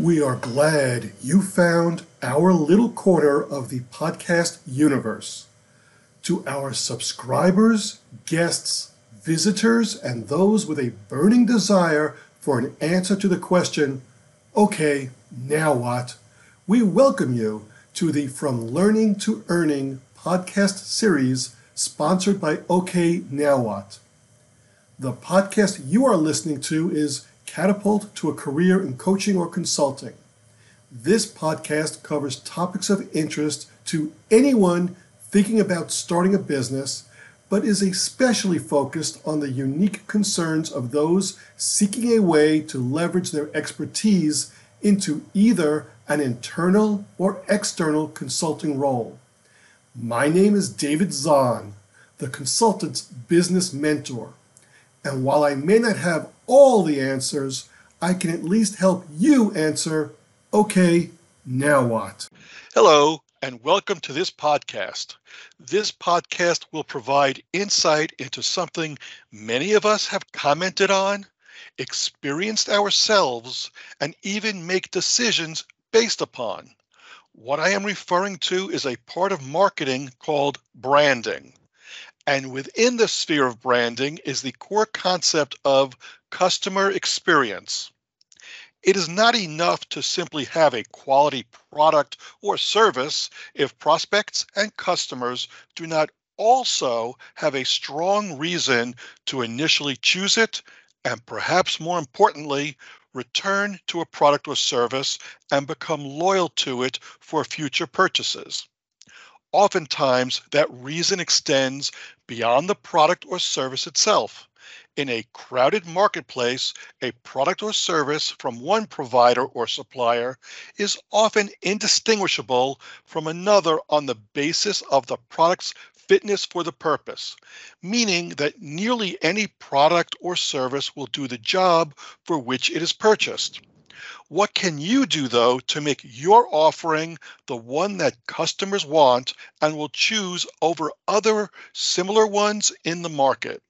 We are glad you found our little corner of the podcast universe. To our subscribers, guests, visitors, and those with a burning desire for an answer to the question, okay, now what? We welcome you to the From Learning to Earning podcast series sponsored by OK Now What. The podcast you are listening to is Catapult to a Career in Coaching or Consulting. This podcast covers topics of interest to anyone thinking about starting a business, but is especially focused on the unique concerns of those seeking a way to leverage their expertise into either an internal or external consulting role. My name is David Zahn, the consultant's business mentor. And while I may not have all the answers, I can at least help you answer okay, now what? Hello, and welcome to this podcast. This podcast will provide insight into something many of us have commented on, experienced ourselves, and even make decisions based upon. What I am referring to is a part of marketing called branding. And within the sphere of branding is the core concept of customer experience. It is not enough to simply have a quality product or service if prospects and customers do not also have a strong reason to initially choose it, and perhaps more importantly, return to a product or service and become loyal to it for future purchases. Oftentimes, that reason extends beyond the product or service itself. In a crowded marketplace, a product or service from one provider or supplier is often indistinguishable from another on the basis of the product's fitness for the purpose, meaning that nearly any product or service will do the job for which it is purchased. What can you do, though, to make your offering the one that customers want and will choose over other similar ones in the market?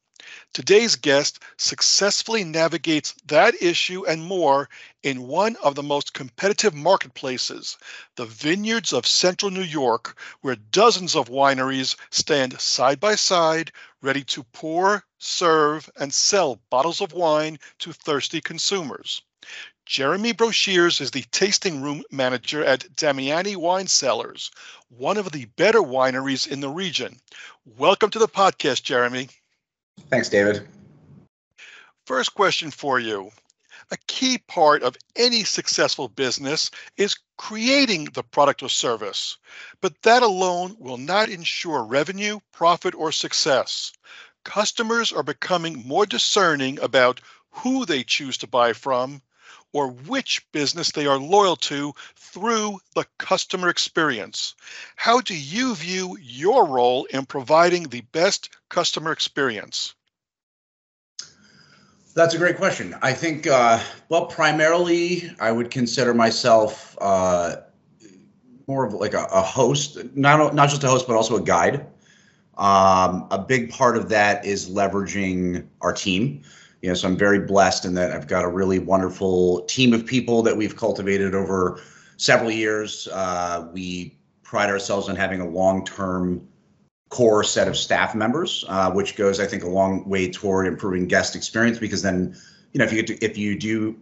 Today's guest successfully navigates that issue and more in one of the most competitive marketplaces, the vineyards of central New York, where dozens of wineries stand side by side, ready to pour, serve, and sell bottles of wine to thirsty consumers. Jeremy Broshears is the tasting room manager at Damiani Wine Cellars, one of the better wineries in the region. Welcome to the podcast, Jeremy. Thanks, David. First question for you. A key part of any successful business is creating the product or service, but that alone will not ensure revenue, profit, or success. Customers are becoming more discerning about who they choose to buy from or which business they are loyal to through the customer experience. How do you view your role in providing the best customer experience? That's a great question. I think, uh, well, primarily, I would consider myself uh, more of like a, a, host, not not just a host, but also a guide. Um, a big part of that is leveraging our team you know, so I'm very blessed in that I've got a really wonderful team of people that we've cultivated over several years. Uh, we pride ourselves on having a long-term core set of staff members, uh, which goes, I think, a long way toward improving guest experience. Because then, you know, if you get to, if you do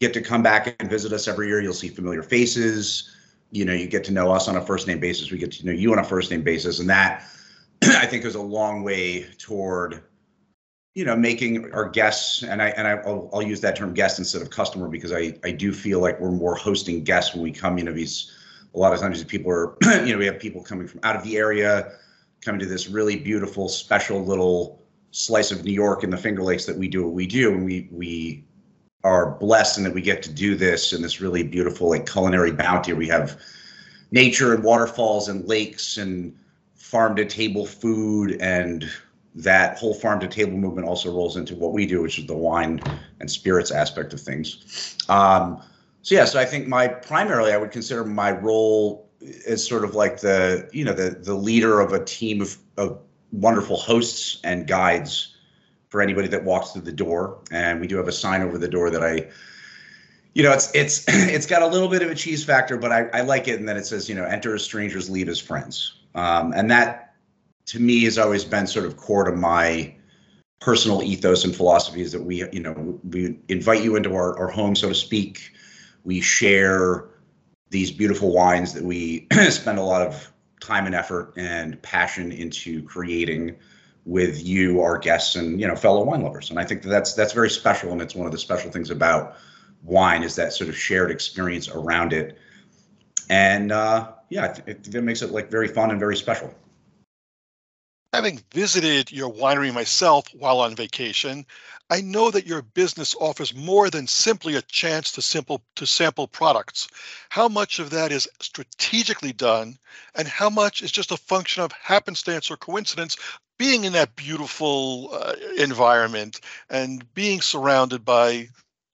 get to come back and visit us every year, you'll see familiar faces. You know, you get to know us on a first name basis. We get to know you on a first name basis, and that I think goes a long way toward you know, making our guests, and I and I, will I'll use that term guest instead of customer because I I do feel like we're more hosting guests when we come. You know, these a lot of times people are, you know, we have people coming from out of the area, coming to this really beautiful, special little slice of New York in the Finger Lakes that we do what we do, and we we are blessed in that we get to do this in this really beautiful like culinary bounty. We have nature and waterfalls and lakes and farm to table food and that whole farm to table movement also rolls into what we do, which is the wine and spirits aspect of things. Um, so yeah, so I think my primarily I would consider my role as sort of like the you know the the leader of a team of, of wonderful hosts and guides for anybody that walks through the door. And we do have a sign over the door that I you know, it's it's it's got a little bit of a cheese factor, but I, I like it. And then it says, you know, enter as strangers, leave as friends. Um, and that to me has always been sort of core to my personal ethos and philosophy is that we, you know, we invite you into our, our home, so to speak. We share these beautiful wines that we spend a lot of time and effort and passion into creating with you, our guests, and you know, fellow wine lovers. And I think that that's that's very special, and it's one of the special things about wine is that sort of shared experience around it. And uh, yeah, it, it makes it like very fun and very special. Having visited your winery myself while on vacation, I know that your business offers more than simply a chance to simple to sample products. How much of that is strategically done and how much is just a function of happenstance or coincidence being in that beautiful uh, environment and being surrounded by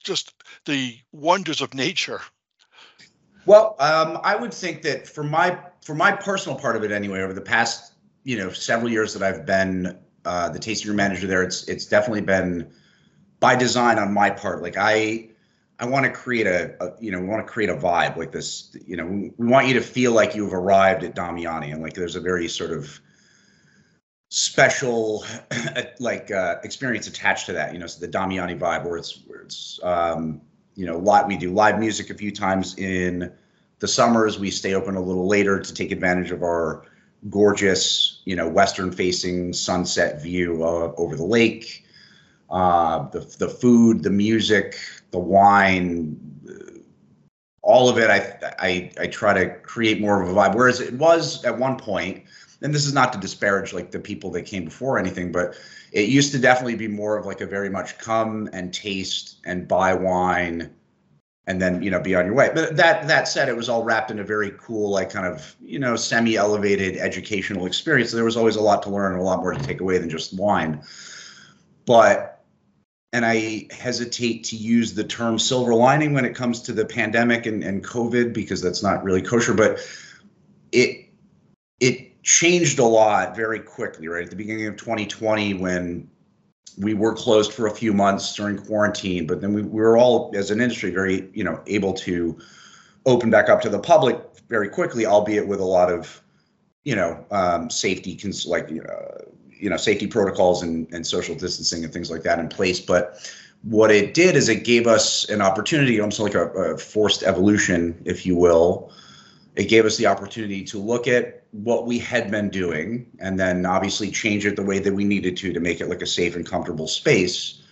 just the wonders of nature? Well, um, I would think that for my for my personal part of it anyway, over the past you know several years that I've been uh, the tasting room manager there, it's it's definitely been by design on my part. Like I I want to create a, a, you know we want to create a vibe like this. You know we, want you to feel like you've arrived at Damiani and like there's a very sort of special like uh, experience attached to that. You know, so the Damiani vibe where it's where it's um, you know a lot we do live music a few times in the summers. We stay open a little later to take advantage of our gorgeous, you know, western facing sunset view uh, over the lake. Uh, the the food, the music, the wine, all of it. I, I I try to create more of a vibe. Whereas it was at one point, and this is not to disparage like the people that came before or anything, but it used to definitely be more of like a very much come and taste and buy wine and then you know be on your way. But that that said it was all wrapped in a very cool like kind of you know semi elevated educational experience. So there was always a lot to learn and a lot more to take away than just wine. But and i hesitate to use the term silver lining when it comes to the pandemic and, and covid because that's not really kosher but it it changed a lot very quickly right? At the beginning of 2020 when we were closed for a few months during quarantine, but then we, we were all, as an industry, very you know able to open back up to the public very quickly, albeit with a lot of you know um, safety cons- like uh, you know safety protocols and, and social distancing and things like that in place. But what it did is it gave us an opportunity, almost like a, a forced evolution, if you will, it gave us the opportunity to look at what we had been doing and then obviously change it the way that we needed to to make it like a safe and comfortable space.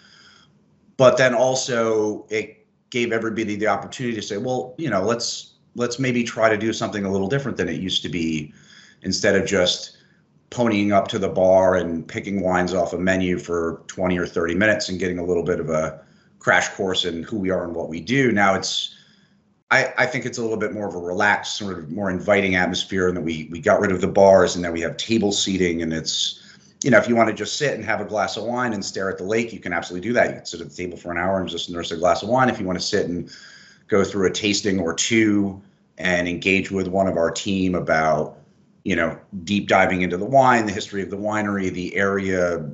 But then also it gave everybody the opportunity to say, well, you know, let's let's maybe try to do something a little different than it used to be instead of just ponying up to the bar and picking wines off a menu for 20 or 30 minutes and getting a little bit of a crash course in who we are and what we do. Now it's I, I think it's a little bit more of a relaxed, sort of more inviting atmosphere, and that we we got rid of the bars, and then we have table seating, and it's you know, if you want to just sit and have a glass of wine and stare at the lake, you can absolutely do that. You can sit at the table for an hour and just nurse a glass of wine. If you want to sit and go through a tasting or two and engage with one of our team about, you know, deep diving into the wine, the history of the winery, the area,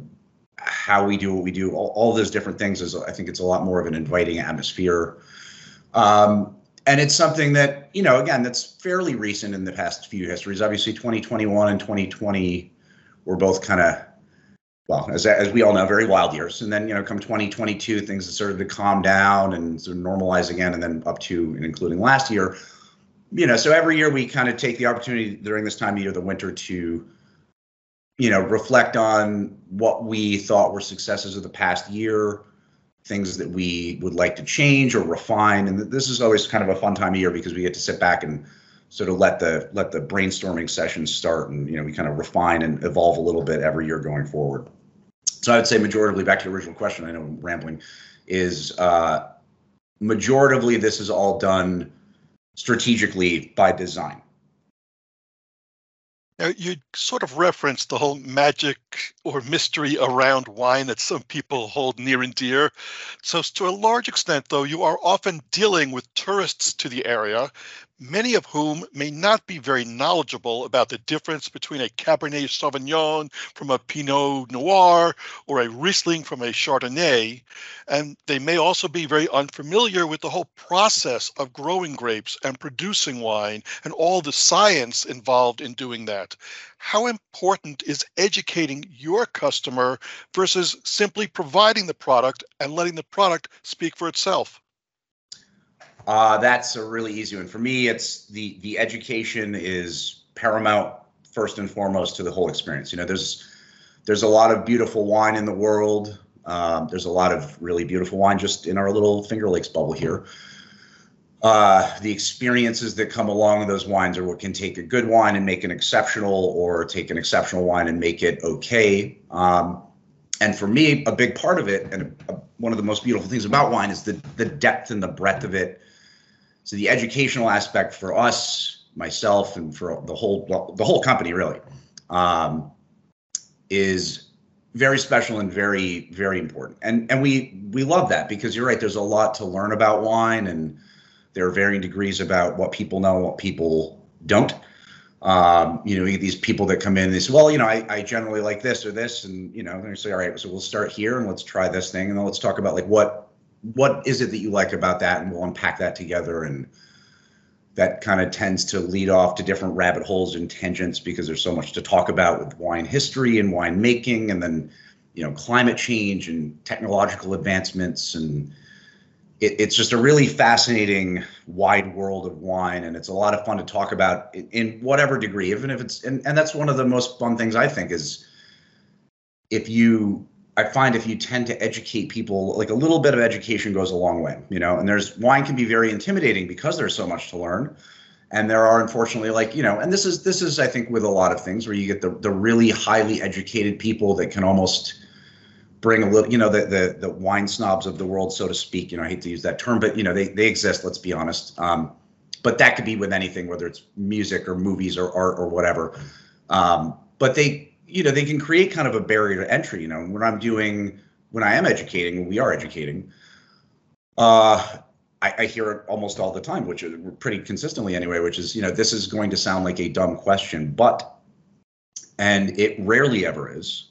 how we do what we do, all, all those different things is I think it's a lot more of an inviting atmosphere. Um, and it's something that you know again that's fairly recent in the past few histories. Obviously 2021 and 2020 were both kind of well as, as we all know very wild years. And then you know come 2022 things started to calm down and sort of normalize again and then up to and including last year. You know so every year we kind of take the opportunity during this time of year the winter to you know reflect on what we thought were successes of the past year things that we would like to change or refine. And this is always kind of a fun time of year because we get to sit back and sort of let the let the brainstorming sessions start and you know we kind of refine and evolve a little bit every year going forward. So I would say majoritively back to the original question, I know I'm rambling, is uh majoritively this is all done strategically by design. Now, you sort of referenced the whole magic or mystery around wine that some people hold near and dear. So, to a large extent, though, you are often dealing with tourists to the area, many of whom may not be very knowledgeable about the difference between a Cabernet Sauvignon from a Pinot Noir or a Riesling from a Chardonnay. And they may also be very unfamiliar with the whole process of growing grapes and producing wine and all the science involved in doing that. How important is educating your customer versus simply providing the product and letting the product speak for itself? Uh, that's a really easy one. For me, it's the the education is paramount first and foremost to the whole experience. You know, there's there's a lot of beautiful wine in the world. Um, there's a lot of really beautiful wine just in our little Finger Lakes bubble here. Uh, the experiences that come along with those wines are what can take a good wine and make an exceptional, or take an exceptional wine and make it okay. Um, and for me, a big part of it, and a, a, one of the most beautiful things about wine, is the the depth and the breadth of it so the educational aspect for us, myself, and for the whole the whole company really, um, is very special and very very important. And and we we love that because you're right. There's a lot to learn about wine, and there are varying degrees about what people know and what people don't. Um, you know, you these people that come in and they say, well, you know, I, I generally like this or this, and you know, they say, all right, so we'll start here and let's try this thing, and then let's talk about like what what is it that you like about that? And we'll unpack that together. And that kind of tends to lead off to different rabbit holes and tangents because there's so much to talk about with wine history and wine making and then you know climate change and technological advancements. And it, it's just a really fascinating wide world of wine. And it's a lot of fun to talk about in, in whatever degree even if it's and, and that's one of the most fun things i think is if you I find if you tend to educate people, like a little bit of education goes a long way, you know. And there's wine can be very intimidating because there's so much to learn, and there are unfortunately like you know, and this is this is I think with a lot of things where you get the the really highly educated people that can almost bring a little, you know, the the the wine snobs of the world, so to speak. You know, I hate to use that term, but you know, they they exist. Let's be honest. Um, but that could be with anything, whether it's music or movies or art or whatever. Um, but they you know they can create kind of a barrier to entry you know when i'm doing when i am educating when we are educating uh I, I hear it almost all the time which is pretty consistently anyway which is you know this is going to sound like a dumb question but and it rarely ever is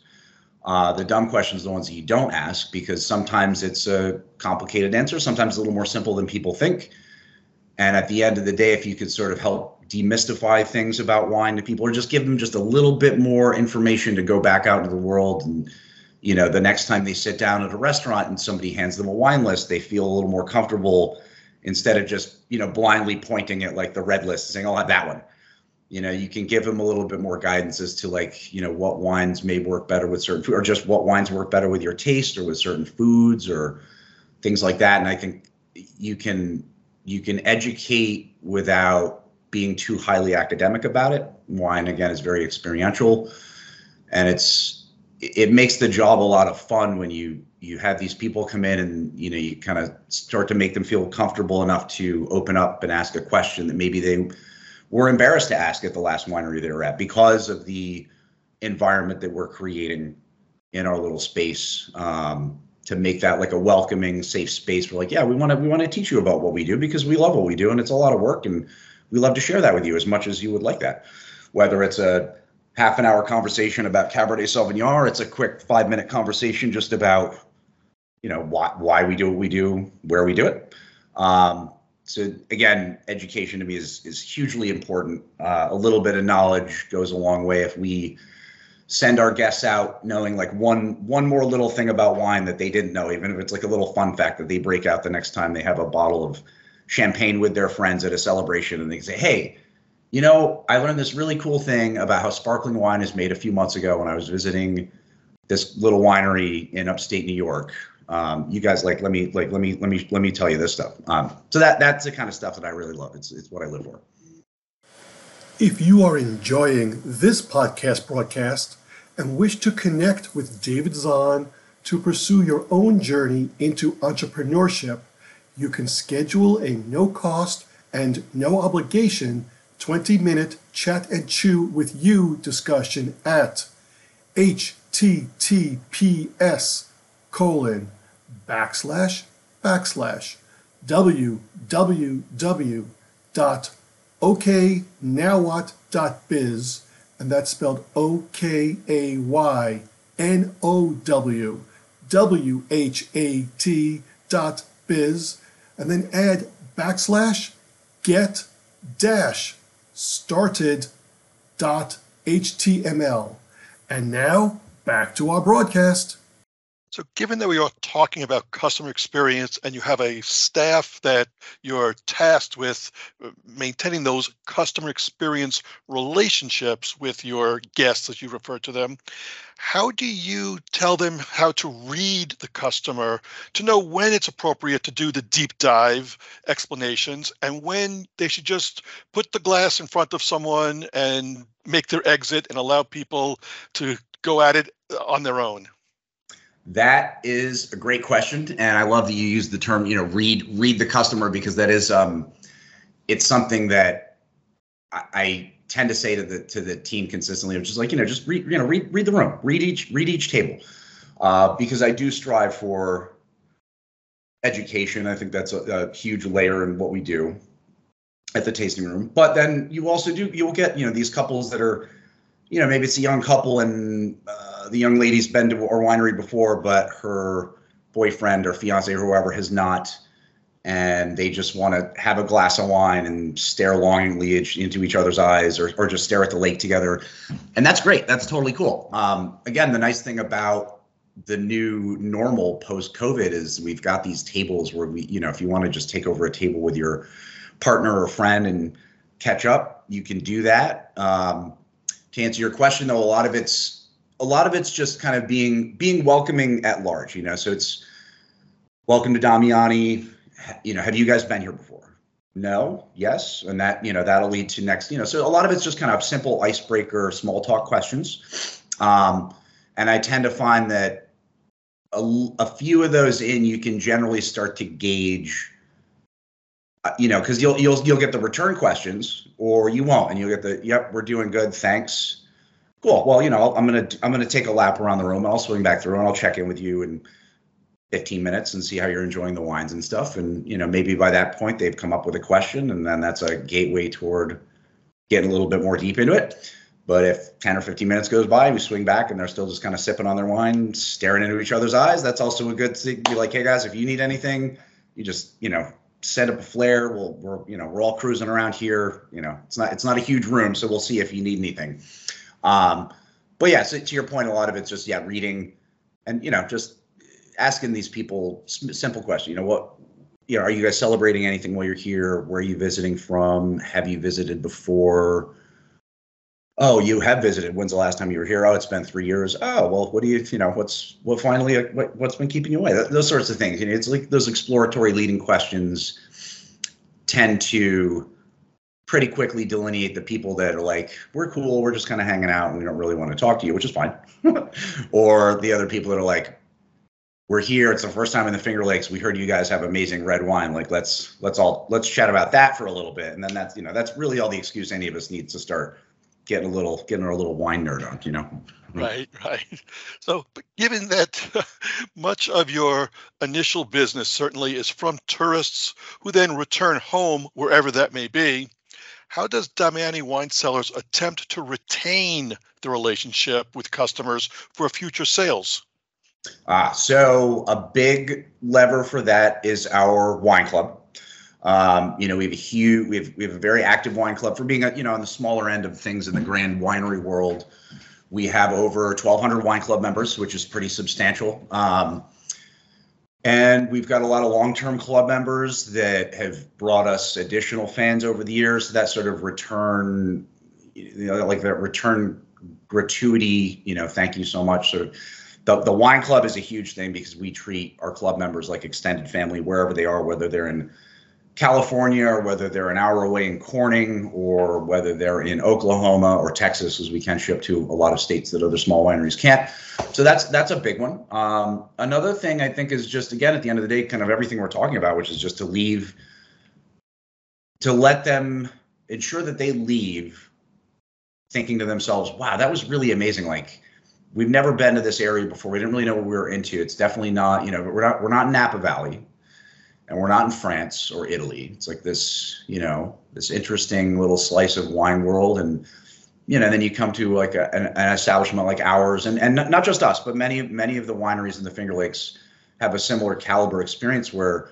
uh, the dumb questions the ones that you don't ask because sometimes it's a complicated answer sometimes a little more simple than people think and at the end of the day if you could sort of help demystify things about wine to people or just give them just a little bit more information to go back out into the world and you know the next time they sit down at a restaurant and somebody hands them a wine list they feel a little more comfortable instead of just you know blindly pointing at like the red list and saying i'll have that one. You know you can give them a little bit more guidance as to like you know what wines may work better with certain food or just what wines work better with your taste or with certain foods or things like that. And i think you can you can educate without being too highly academic about it. Wine again is very experiential, and it's it makes the job a lot of fun when you you have these people come in and you know you kind of start to make them feel comfortable enough to open up and ask a question that maybe they were embarrassed to ask at the last winery they were at because of the environment that we're creating in our little space um, to make that like a welcoming safe space we're like yeah we want to we want to teach you about what we do because we love what we do and it's a lot of work and we love to share that with you as much as you would like that. Whether it's a half an hour conversation about Cabernet Sauvignon, or it's a quick five minute conversation just about, you know, why why we do what we do, where we do it. Um, so again, education to me is is hugely important. Uh, a little bit of knowledge goes a long way. If we send our guests out knowing like one one more little thing about wine that they didn't know, even if it's like a little fun fact that they break out the next time they have a bottle of champagne with their friends at a celebration and they say, hey, you know, I learned this really cool thing about how sparkling wine is made a few months ago when I was visiting this little winery in upstate New York. Um, you guys like let me like let me let me let me tell you this stuff. Um, so that that's the kind of stuff that I really love. It's it's what I live for. If you are enjoying this podcast broadcast and wish to connect with David Zahn to pursue your own journey into entrepreneurship, you can schedule a no cost and no obligation 20 minute chat and chew with you discussion at https colon backslash backslash www dot okaynowwhat.biz, and that's spelled O K A Y N O W W H A T dot biz, and then add backslash get dash started dot html. And now back to our broadcast. So, given that we are talking about customer experience and you have a staff that you're tasked with uh, maintaining those customer experience relationships with your guests, as you refer to them, how do you tell them how to read the customer to know when it's appropriate to do the deep dive explanations and when they should just put the glass in front of someone and make their exit and allow people to go at it uh, on their own? That is a great question, and I love that you use the term, you know, read read the customer because that is um, it's something that I, I tend to say to the to the team consistently, which is like, you know, just read, you know, read read the room, read each read each table, uh, because I do strive for education. I think that's a, a huge layer in what we do at the tasting room. But then you also do you'll get you know these couples that are, you know, maybe it's a young couple and. Uh, the young lady's been to our winery before, but her boyfriend or fiance or whoever has not, and they just want to have a glass of wine and stare longingly into each other's eyes, or or just stare at the lake together, and that's great. That's totally cool. Um, again, the nice thing about the new normal post COVID is we've got these tables where we, you know, if you want to just take over a table with your partner or friend and catch up, you can do that. Um, to answer your question, though, a lot of it's a lot of it's just kind of being being welcoming at large, you know. So it's welcome to Damiani. You know, have you guys been here before? No, yes, and that you know that'll lead to next. You know, so a lot of it's just kind of simple icebreaker, small talk questions, um, and I tend to find that a, a few of those in, you can generally start to gauge. Uh, you know, because you'll you'll you'll get the return questions, or you won't, and you'll get the yep, we're doing good, thanks Cool. Well, you know, I'm gonna I'm gonna take a lap around the room and I'll swing back through and I'll check in with you in 15 minutes and see how you're enjoying the wines and stuff. And you know, maybe by that point they've come up with a question, and then that's a gateway toward getting a little bit more deep into it. But if 10 or 15 minutes goes by, we swing back and they're still just kind of sipping on their wine, staring into each other's eyes. That's also a good thing. Be like, hey guys, if you need anything, you just you know set up a flare. We'll we're you know we're all cruising around here. You know, it's not it's not a huge room, so we'll see if you need anything. Um, but yeah, so to your point, a lot of it's just yeah, reading, and you know, just asking these people simple questions. You know, what you know, are you guys celebrating anything while you're here? Where are you visiting from? Have you visited before? Oh, you have visited. When's the last time you were here? Oh, it's been three years. Oh, well, what do you, you know, what's what finally, what, what's been keeping you away? Those sorts of things. You know, it's like those exploratory leading questions tend to pretty quickly delineate the people that are like, we're cool, we're just kind of hanging out and we don't really want to talk to you, which is fine. or the other people that are like, we're here, it's the first time in the Finger Lakes. We heard you guys have amazing red wine. Like let's let's all let's chat about that for a little bit. And then that's you know, that's really all the excuse any of us needs to start getting a little getting our little wine nerd on, you know. Mm. Right, right. So, given that much of your initial business certainly is from tourists who then return home wherever that may be, how does Damiani Wine Cellars attempt to retain the relationship with customers for future sales? Ah, so a big lever for that is our wine club. Um, you know, we have a huge, we have we have a very active wine club for being, a, you know, on the smaller end of things in the grand winery world. We have over 1,200 wine club members, which is pretty substantial. Um, and we've got a lot of long-term club members that have brought us additional fans over the years. So that sort of return, you know, like that return gratuity, you know, thank you so much. So the, the wine club is a huge thing because we treat our club members like extended family wherever they are, whether they're in California or whether they're an hour away in Corning or whether they're in Oklahoma or Texas, as we can ship to a lot of states that other small wineries can't. So that's that's a big one. Um, another thing I think is just again at the end of the day, kind of everything we're talking about, which is just to leave, to let them ensure that they leave thinking to themselves, "Wow, that was really amazing!" Like we've never been to this area before. We didn't really know what we were into. It's definitely not, you know, we're not we're not Napa Valley and we're not in France or Italy. It's like this, you know, this interesting little slice of wine world, and you know, then you come to like a, an, an, establishment like ours, and and not just us, but many many of the wineries in the Finger Lakes have a similar caliber experience where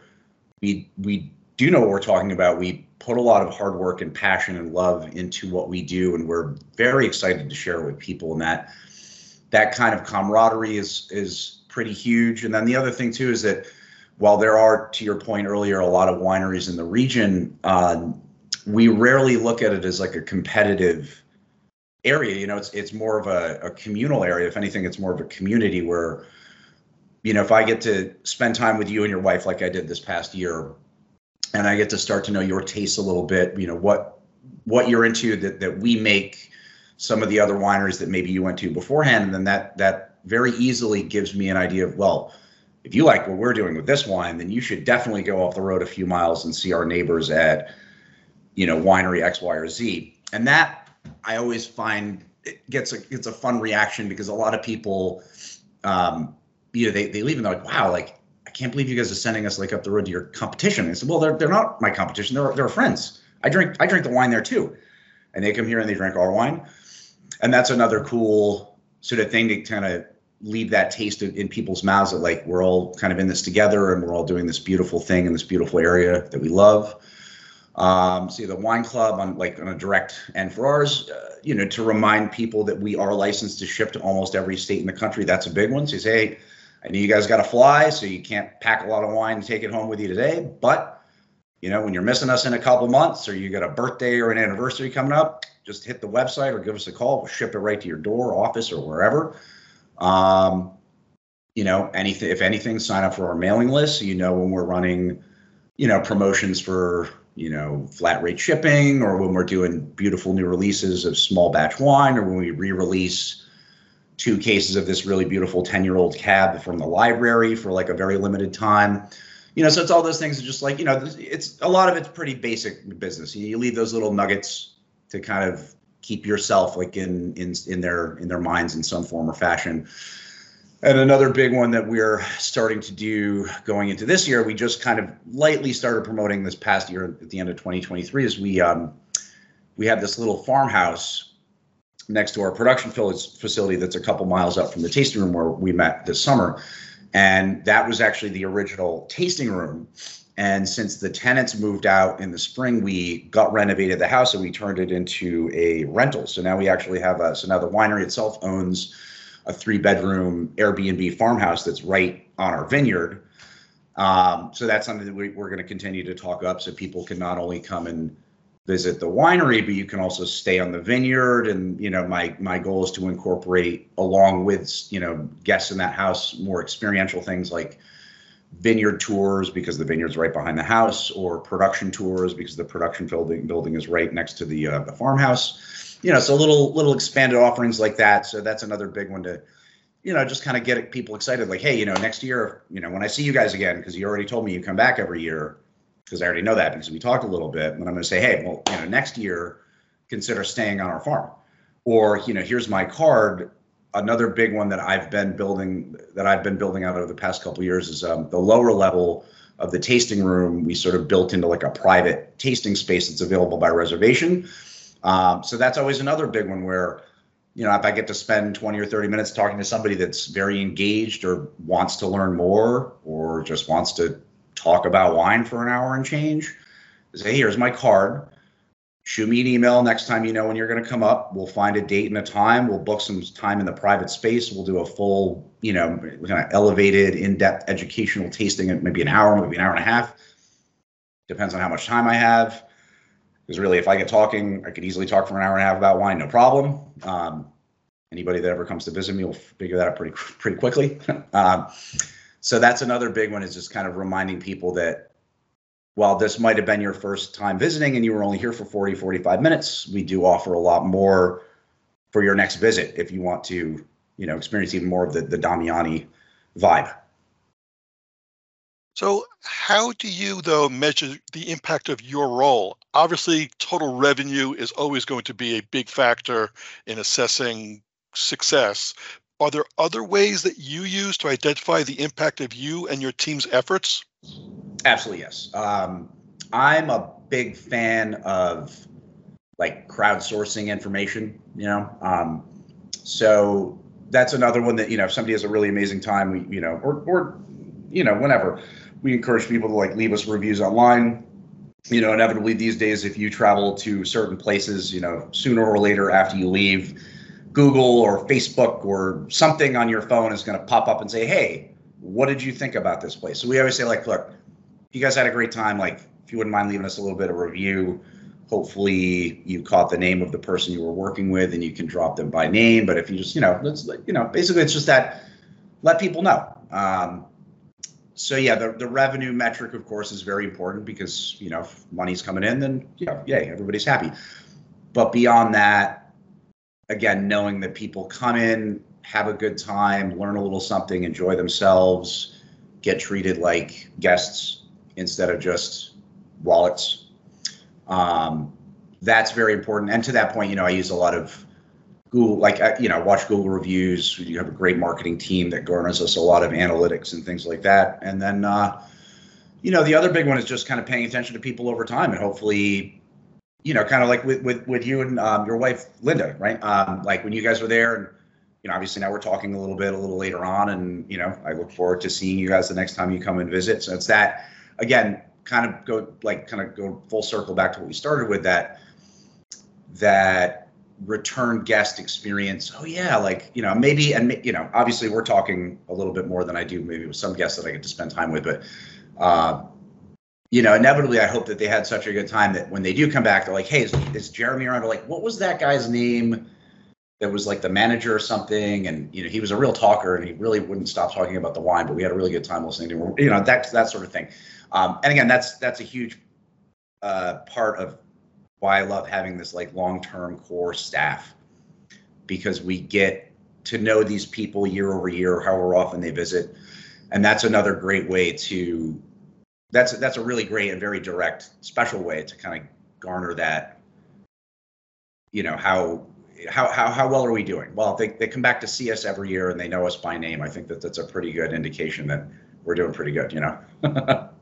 we we do know what we're talking about. We put a lot of hard work and passion and love into what we do, and we're very excited to share it with people. And that that kind of camaraderie is is pretty huge. And then the other thing too is that while there are, to your point earlier, a lot of wineries in the region, uh, we rarely look at it as like a competitive area. You know, it's it's more of a, a communal area. If anything, it's more of a community where, you know, if I get to spend time with you and your wife like I did this past year, and I get to start to know your tastes a little bit, you know, what what you're into that that we make some of the other wineries that maybe you went to beforehand, and then that that very easily gives me an idea of well if you like what we're doing with this wine, then you should definitely go off the road a few miles and see our neighbors at, you know, winery X, Y, or Z. And that I always find it gets a gets a fun reaction because a lot of people, um, you know, they they leave and they're like, wow, like I can't believe you guys are sending us like up the road to your competition. I said, well, they're they're not my competition. They're they're friends. I drink I drink the wine there too, and they come here and they drink our wine, and that's another cool sort of thing to kind of leave that taste in people's mouths that like we're all kind of in this together and we're all doing this beautiful thing in this beautiful area that we love. Um, see the wine club on like on a direct end for ours, uh, you know, to remind people that we are licensed to ship to almost every state in the country. That's a big one. So you say, hey, I know you guys got to fly, so you can't pack a lot of wine and take it home with you today. But you know, when you're missing us in a couple months, or you got a birthday or an anniversary coming up, just hit the website or give us a call. We'll ship it right to your door, office, or wherever. Um, you know, anything if anything, sign up for our mailing list. You know when we're running, you know, promotions for you know, flat rate shipping, or when we're doing beautiful new releases of small batch wine, or when we re-release two cases of this really beautiful 10 year old cab from the library for like a very limited time. You know, so it's all those things just like, you know, it's a lot of it's pretty basic business. You leave those little nuggets to kind of keep yourself like in in in their in their minds in some form or fashion. And another big one that we're starting to do going into this year, we just kind of lightly started promoting this past year at the end of 2023, is we um, we have this little farmhouse next to our production facility that's a couple miles up from the tasting room where we met this summer. And that was actually the original tasting room. And since the tenants moved out in the spring, we got renovated the house and we turned it into a rental. So now we actually have a, so now the winery itself owns a three bedroom Airbnb farmhouse that's right on our vineyard. Um, so that's something that we, we're going to continue to talk up so people can not only come and visit the winery, but you can also stay on the vineyard. And you know, my my goal is to incorporate along with you know guests in that house more experiential things like vineyard tours because the vineyard's right behind the house, or production tours because the production building building is right next to the uh, the farmhouse you know, so little little expanded offerings like that. So that's another big one to, you know, just kind of get people excited. Like, hey, you know, next year, you know, when I see you guys again, because you already told me you come back every year, because I already know that because we talked a little bit. And I'm going to say, hey, well, you know, next year, consider staying on our farm, or you know, here's my card. Another big one that I've been building that I've been building out over the past couple years is um, the lower level of the tasting room. We sort of built into like a private tasting space that's available by reservation um, so that's always another big one where, you know, if I get to spend 20 or 30 minutes talking to somebody that's very engaged or wants to learn more or just wants to talk about wine for an hour and change, say, here's my card. Shoot me an email next time you know when you're going to come up. We'll find a date and a time. We'll book some time in the private space. We'll do a full, you know, kind of elevated, in-depth educational tasting at maybe an hour, maybe an hour and a half. Depends on how much time I have because really, if I get talking, I could easily talk for an hour and a half about wine, no problem. Um, anybody that ever comes to visit me will figure that out pretty pretty quickly. um, so that's another big one is just kind of reminding people that while this might have been your first time visiting and you were only here for 40 45 minutes we do offer a lot more for your next visit if you want to you know experience even more of the, the damiani vibe so, how do you, though, measure the impact of your role? Obviously, total revenue is always going to be a big factor in assessing success. Are there other ways that you use to identify the impact of you and your team's efforts? Absolutely, yes. Um, I'm a big fan of like crowdsourcing information, you know. Um, so that's another one that, you know, if somebody has a really amazing time, we, you know, or, or, you know, whenever we encourage people to like leave us reviews online. You know, inevitably these days, if you travel to certain places, you know, sooner or later after you leave, Google or Facebook or something on your phone is going to pop up and say, "Hey, what did you think about this place?" So we always say, like, look, you guys had a great time. Like, if you wouldn't mind leaving us a little bit of review, hopefully you caught the name of the person you were working with and you can drop them by name. But if you just, you know, let's, you know, basically it's just that let people know. Um, so yeah, the, the revenue metric, of course, is very important because you know if money's coming in, then yeah, yay, everybody's happy. But beyond that, again, knowing that people come in, have a good time, learn a little something, enjoy themselves, get treated like guests instead of just wallets. Um, that's very important. And to that point, you know, I use a lot of Google, like you know, watch Google reviews. You have a great marketing team that garners us a lot of analytics and things like that. And then, uh, you know, the other big one is just kind of paying attention to people over time, and hopefully, you know, kind of like with with with you and um, your wife Linda, right? Um, like when you guys were there, and you know, obviously now we're talking a little bit a little later on, and you know, I look forward to seeing you guys the next time you come and visit. So it's that again, kind of go like kind of go full circle back to what we started with that that return guest experience oh yeah like you know maybe and you know obviously we're talking a little bit more than i do maybe with some guests that i get to spend time with but uh, you know inevitably i hope that they had such a good time that when they do come back they're like hey is, is jeremy around or like what was that guy's name that was like the manager or something and you know he was a real talker and he really wouldn't stop talking about the wine but we had a really good time listening to him you know that that sort of thing um, and again that's that's a huge uh, part of why I love having this like long-term core staff because we get to know these people year over year, however often they visit, and that's another great way to. That's that's a really great and very direct, special way to kind of garner that. You know how how how how well are we doing? Well, they they come back to see us every year and they know us by name. I think that that's a pretty good indication that we're doing pretty good. You know.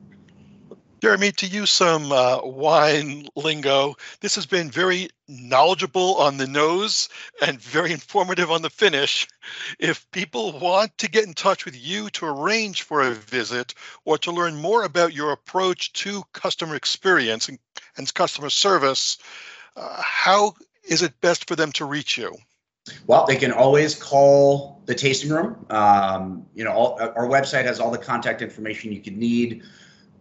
Jeremy, to use some uh, wine lingo, this has been very knowledgeable on the nose and very informative on the finish. If people want to get in touch with you to arrange for a visit or to learn more about your approach to customer experience and, and customer service, uh, how is it best for them to reach you? Well, they can always call the tasting room. Um, you know, all, our website has all the contact information you could need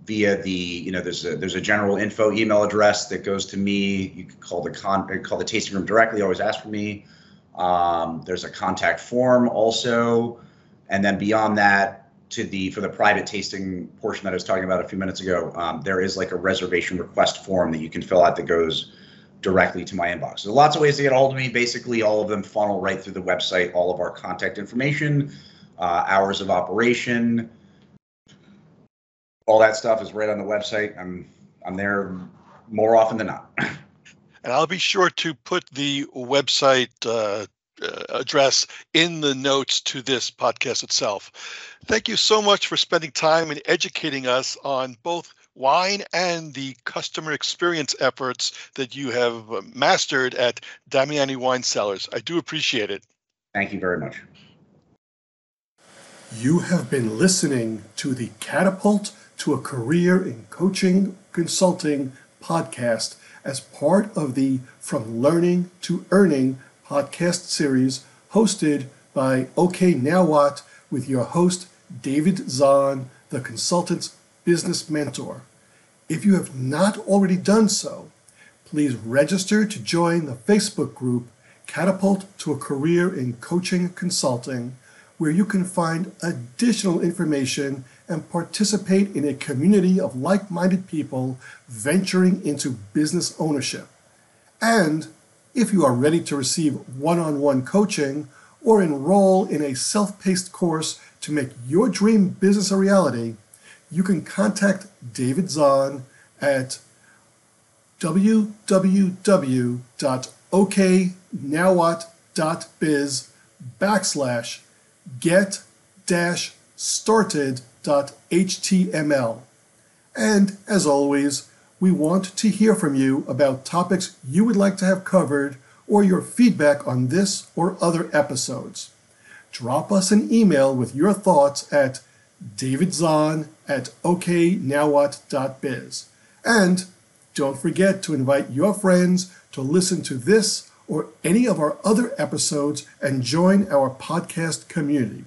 via the you know there's a there's a general info email address that goes to me you can call the con call the tasting room directly always ask for me um, there's a contact form also and then beyond that to the for the private tasting portion that i was talking about a few minutes ago um, there is like a reservation request form that you can fill out that goes directly to my inbox so lots of ways to get a hold of me basically all of them funnel right through the website all of our contact information uh, hours of operation all that stuff is right on the website. I'm I'm there more often than not. and I'll be sure to put the website uh, uh, address in the notes to this podcast itself. Thank you so much for spending time and educating us on both wine and the customer experience efforts that you have mastered at Damiani Wine Cellars. I do appreciate it. Thank you very much. You have been listening to the Catapult to a career in coaching consulting podcast as part of the From Learning to Earning podcast series hosted by OK Now What with your host David Zahn, the consultant's business mentor. If you have not already done so, please register to join the Facebook group Catapult to a Career in Coaching Consulting, where you can find additional information and participate in a community of like minded people venturing into business ownership. And if you are ready to receive one on one coaching or enroll in a self paced course to make your dream business a reality, you can contact David Zahn at www.oknowwhat.biz backslash get dash started HTML. And as always, we want to hear from you about topics you would like to have covered or your feedback on this or other episodes. Drop us an email with your thoughts at davidzahn at oknowwhat.biz. And don't forget to invite your friends to listen to this or any of our other episodes and join our podcast community.